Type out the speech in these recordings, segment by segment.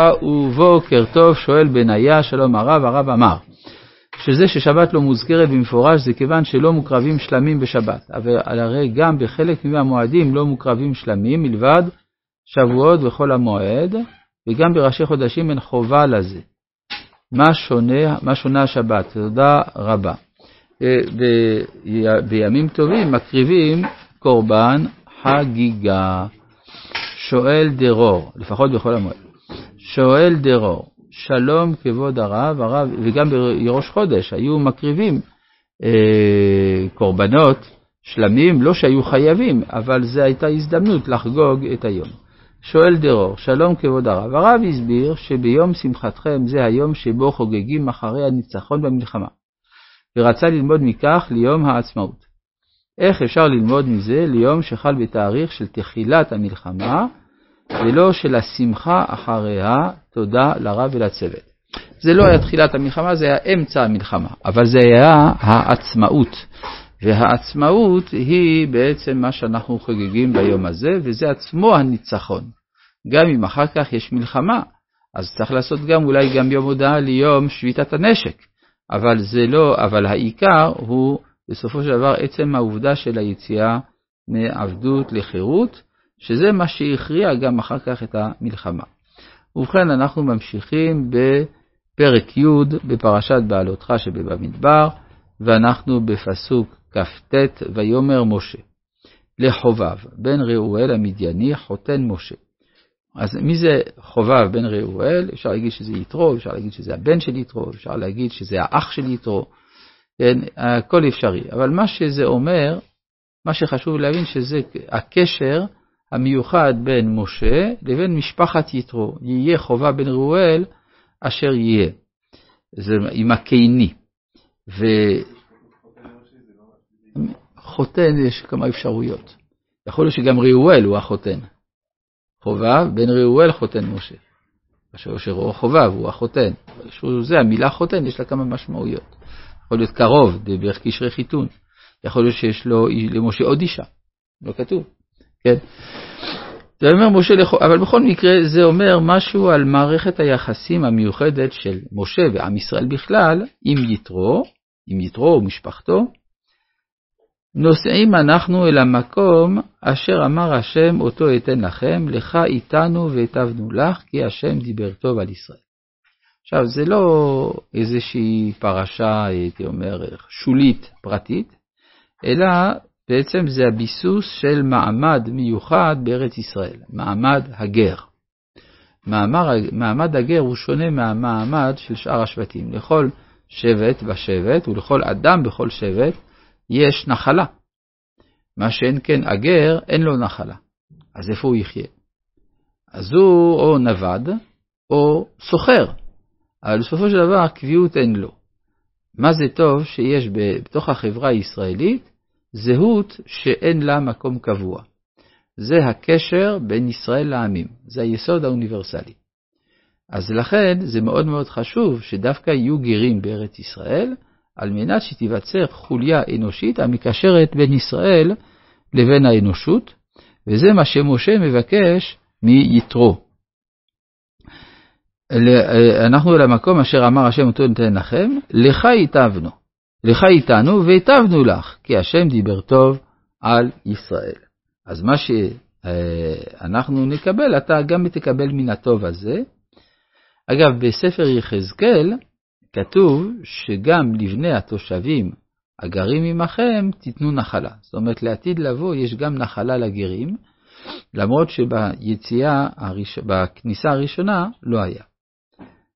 ובוקר טוב, שואל בניה, שלום הרב, הרב אמר, שזה ששבת לא מוזכרת במפורש זה כיוון שלא מוקרבים שלמים בשבת, אבל הרי גם בחלק מהמועדים לא מוקרבים שלמים מלבד שבועות וחול המועד, וגם בראשי חודשים אין חובה לזה. מה שונה, מה שונה השבת? תודה רבה. אה, בימים טובים מקריבים קורבן חגיגה. שואל דרור, לפחות בכל המועד. שואל דרור, שלום כבוד הרב, הרב, וגם בראש חודש היו מקריבים אה, קורבנות שלמים, לא שהיו חייבים, אבל זו הייתה הזדמנות לחגוג את היום. שואל דרור, שלום כבוד הרב, הרב הסביר שביום שמחתכם זה היום שבו חוגגים אחרי הניצחון במלחמה, ורצה ללמוד מכך ליום העצמאות. איך אפשר ללמוד מזה ליום שחל בתאריך של תחילת המלחמה, ולא של השמחה אחריה, תודה לרב ולצוות. זה לא היה תחילת המלחמה, זה היה אמצע המלחמה, אבל זה היה העצמאות. והעצמאות היא בעצם מה שאנחנו חוגגים ביום הזה, וזה עצמו הניצחון. גם אם אחר כך יש מלחמה, אז צריך לעשות גם אולי גם יום הודעה ליום שביתת הנשק. אבל זה לא, אבל העיקר הוא בסופו של דבר עצם העובדה של היציאה מעבדות לחירות, שזה מה שהכריע גם אחר כך את המלחמה. ובכן, אנחנו ממשיכים בפרק י' בפרשת בעלותך שבבמדבר, ואנחנו בפסוק כ"ט, ויאמר משה לחובב בן ראואל המדייני חותן משה. אז מי זה חובב בן ראואל? אפשר להגיד שזה יתרו, אפשר להגיד שזה הבן של יתרו, אפשר להגיד שזה האח של יתרו, כן, הכל אפשרי. אבל מה שזה אומר, מה שחשוב להבין שזה הקשר המיוחד בין משה לבין משפחת יתרו, יהיה חובה בן ראואל אשר יהיה. זה עם הקיני. וחותן יש כמה אפשרויות. יכול להיות שגם ראואל הוא החותן. חובב בן ראואל חותן משה. אשר חובב הוא החותן. זה המילה חותן, יש לה כמה משמעויות. יכול להיות קרוב, דברך קשרי חיתון. יכול להיות שיש לו למשה עוד אישה, לא כתוב. כן? זה אומר משה, אבל בכל מקרה זה אומר משהו על מערכת היחסים המיוחדת של משה ועם ישראל בכלל עם יתרו, עם יתרו ומשפחתו. נוסעים אנחנו אל המקום אשר אמר השם אותו אתן לכם, לך איתנו והטבנו לך, כי השם דיבר טוב על ישראל. עכשיו, זה לא איזושהי פרשה, הייתי אומר, שולית פרטית, אלא בעצם זה הביסוס של מעמד מיוחד בארץ ישראל, מעמד הגר. מעמד, מעמד הגר הוא שונה מהמעמד של שאר השבטים. לכל שבט בשבט ולכל אדם בכל שבט יש נחלה. מה שאין כן הגר, אין לו נחלה. אז איפה הוא יחיה? אז הוא או נווד או סוחר, אבל בסופו של דבר קביעות אין לו. מה זה טוב שיש בתוך החברה הישראלית זהות שאין לה מקום קבוע. זה הקשר בין ישראל לעמים, זה היסוד האוניברסלי. אז לכן זה מאוד מאוד חשוב שדווקא יהיו גרים בארץ ישראל, על מנת שתיווצר חוליה אנושית המקשרת בין ישראל לבין האנושות, וזה מה שמשה מבקש מיתרו. אנחנו למקום אשר אמר השם אותו ניתן לכם, לך ייטבנו. לך איתנו והיטבנו לך, כי השם דיבר טוב על ישראל. אז מה שאנחנו נקבל, אתה גם תקבל מן הטוב הזה. אגב, בספר יחזקאל כתוב שגם לבני התושבים הגרים עמכם תיתנו נחלה. זאת אומרת, לעתיד לבוא יש גם נחלה לגרים, למרות שביציאה, הראש... בכניסה הראשונה לא היה.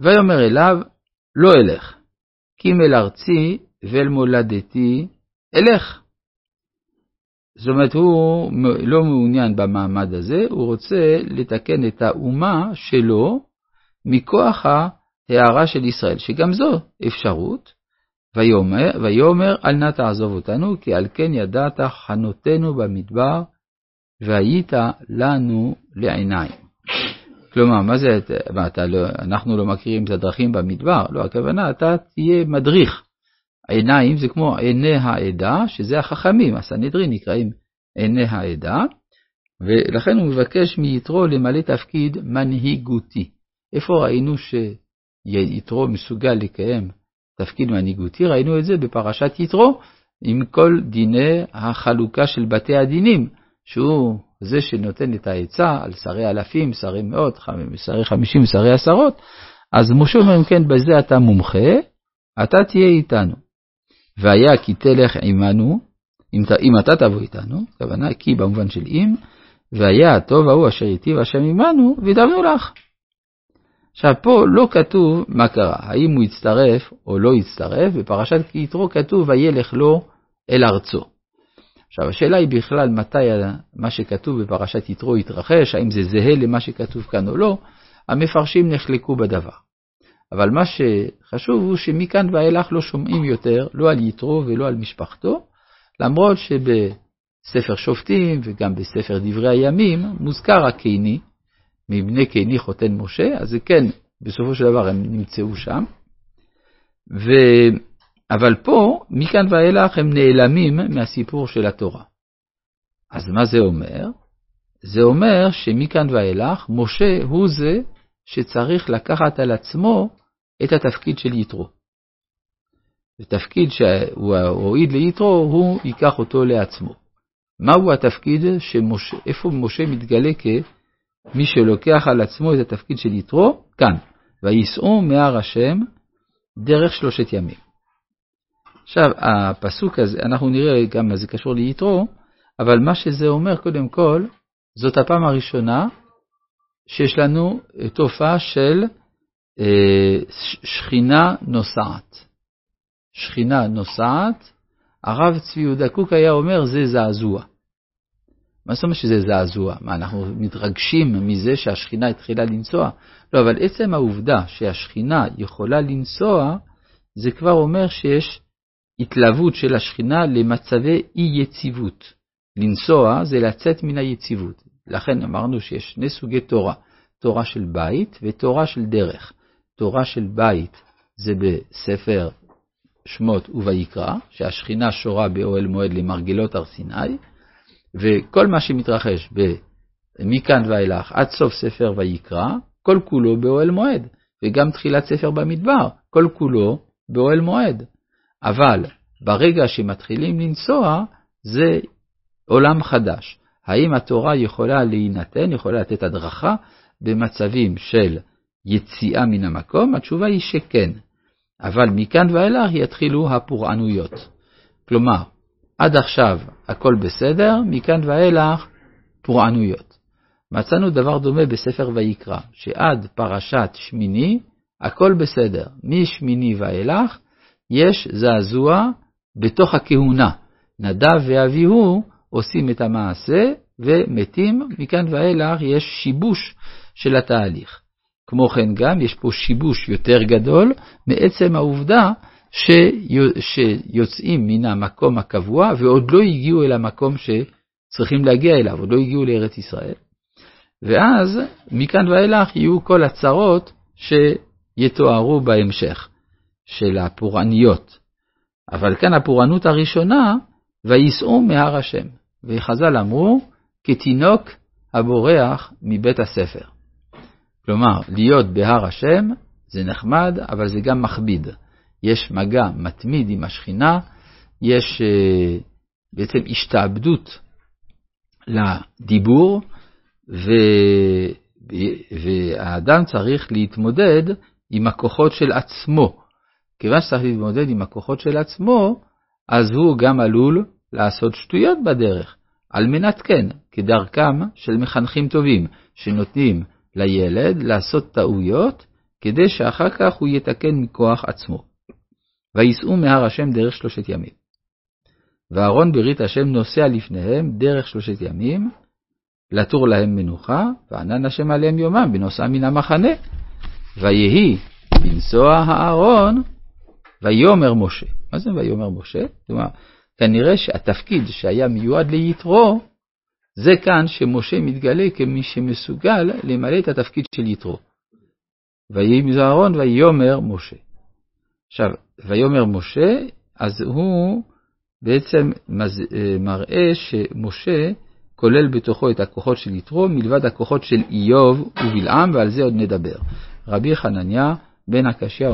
ויאמר אליו, לא אלך, כי אם ארצי ואל מולדתי אלך. זאת אומרת, הוא לא מעוניין במעמד הזה, הוא רוצה לתקן את האומה שלו מכוח ההערה של ישראל, שגם זו אפשרות. ויאמר, ויאמר אל נא תעזוב אותנו, כי על כן ידעת חנותנו במדבר, והיית לנו לעיניים. כלומר, מה זה, מה, אתה לא, אנחנו לא מכירים את הדרכים במדבר? לא, הכוונה, אתה תהיה מדריך. העיניים זה כמו עיני העדה, שזה החכמים, הסנהדרין נקראים עיני העדה, ולכן הוא מבקש מיתרו למלא תפקיד מנהיגותי. איפה ראינו שיתרו מסוגל לקיים תפקיד מנהיגותי? ראינו את זה בפרשת יתרו, עם כל דיני החלוקה של בתי הדינים, שהוא זה שנותן את העצה על שרי אלפים, שרי מאות, שרי חמישים, שרי עשרות, אז משה אומר, כן, בזה אתה מומחה, אתה תהיה איתנו. והיה כי תלך עמנו, אם, אם אתה תבוא איתנו, הכוונה כי במובן של אם, והיה הטוב ההוא אשר איתי והשם עמנו, וידבנו לך. עכשיו פה לא כתוב מה קרה, האם הוא הצטרף או לא הצטרף, בפרשת כי יתרו כתוב וילך לו אל ארצו. עכשיו השאלה היא בכלל מתי מה שכתוב בפרשת יתרו יתרחש, האם זה זהה למה שכתוב כאן או לא, המפרשים נחלקו בדבר. אבל מה שחשוב הוא שמכאן ואילך לא שומעים יותר, לא על יתרו ולא על משפחתו, למרות שבספר שופטים וגם בספר דברי הימים מוזכר הקיני, מבני קיני חותן משה, אז זה כן, בסופו של דבר הם נמצאו שם. ו... אבל פה, מכאן ואילך הם נעלמים מהסיפור של התורה. אז מה זה אומר? זה אומר שמכאן ואילך, משה הוא זה שצריך לקחת על עצמו את התפקיד של יתרו. ותפקיד שהוא הועיד ליתרו, הוא ייקח אותו לעצמו. מהו התפקיד שמשה, איפה משה מתגלה כמי שלוקח על עצמו את התפקיד של יתרו? כאן, וייסעו מהר השם דרך שלושת ימים. עכשיו, הפסוק הזה, אנחנו נראה גם מה זה קשור ליתרו, אבל מה שזה אומר, קודם כל, זאת הפעם הראשונה שיש לנו תופעה של שכינה נוסעת. שכינה נוסעת, הרב צבי יהודה קוק היה אומר, זה זעזוע. מה זאת אומרת שזה זעזוע? מה, אנחנו מתרגשים מזה שהשכינה התחילה לנסוע? לא, אבל עצם העובדה שהשכינה יכולה לנסוע, זה כבר אומר שיש התלהבות של השכינה למצבי אי-יציבות. לנסוע זה לצאת מן היציבות. לכן אמרנו שיש שני סוגי תורה, תורה של בית ותורה של דרך. תורה של בית זה בספר שמות וביקרא, שהשכינה שורה באוהל מועד למרגלות הר סיני, וכל מה שמתרחש מכאן ואילך עד סוף ספר ויקרא, כל כולו באוהל מועד, וגם תחילת ספר במדבר, כל כולו באוהל מועד. אבל ברגע שמתחילים לנסוע, זה עולם חדש. האם התורה יכולה להינתן, יכולה לתת הדרכה במצבים של יציאה מן המקום? התשובה היא שכן. אבל מכאן ואילך יתחילו הפורענויות. כלומר, עד עכשיו הכל בסדר, מכאן ואילך פורענויות. מצאנו דבר דומה בספר ויקרא, שעד פרשת שמיני הכל בסדר, משמיני ואילך יש זעזוע בתוך הכהונה. נדב ואביהו עושים את המעשה ומתים, מכאן ואילך יש שיבוש של התהליך. כמו כן גם יש פה שיבוש יותר גדול מעצם העובדה שיוצאים מן המקום הקבוע ועוד לא הגיעו אל המקום שצריכים להגיע אליו, עוד לא הגיעו לארץ ישראל. ואז מכאן ואילך יהיו כל הצרות שיתוארו בהמשך, של הפורעניות. אבל כאן הפורענות הראשונה, וייסעו מהר השם. וחז"ל אמרו, כתינוק הבורח מבית הספר. כלומר, להיות בהר השם זה נחמד, אבל זה גם מכביד. יש מגע מתמיד עם השכינה, יש uh, בעצם השתעבדות לדיבור, ו... והאדם צריך להתמודד עם הכוחות של עצמו. כיוון שצריך להתמודד עם הכוחות של עצמו, אז הוא גם עלול לעשות שטויות בדרך, על מנת כן, כדרכם של מחנכים טובים, שנותנים לילד לעשות טעויות, כדי שאחר כך הוא יתקן מכוח עצמו. וייסעו מהר השם דרך שלושת ימים. ואהרון ברית השם נוסע לפניהם דרך שלושת ימים, לתור להם מנוחה, וענן השם עליהם יומם בנוסעה מן המחנה. ויהי בנסוע הארון, ויאמר משה. מה זה ויאמר משה? כלומר, כנראה שהתפקיד שהיה מיועד ליתרו, זה כאן שמשה מתגלה כמי שמסוגל למלא את התפקיד של יתרו. ויהי מזוהרון ויאמר משה. עכשיו, ויאמר משה, אז הוא בעצם אה, מראה שמשה כולל בתוכו את הכוחות של יתרו, מלבד הכוחות של איוב ובלעם, ועל זה עוד נדבר. רבי חנניה בן הקשיא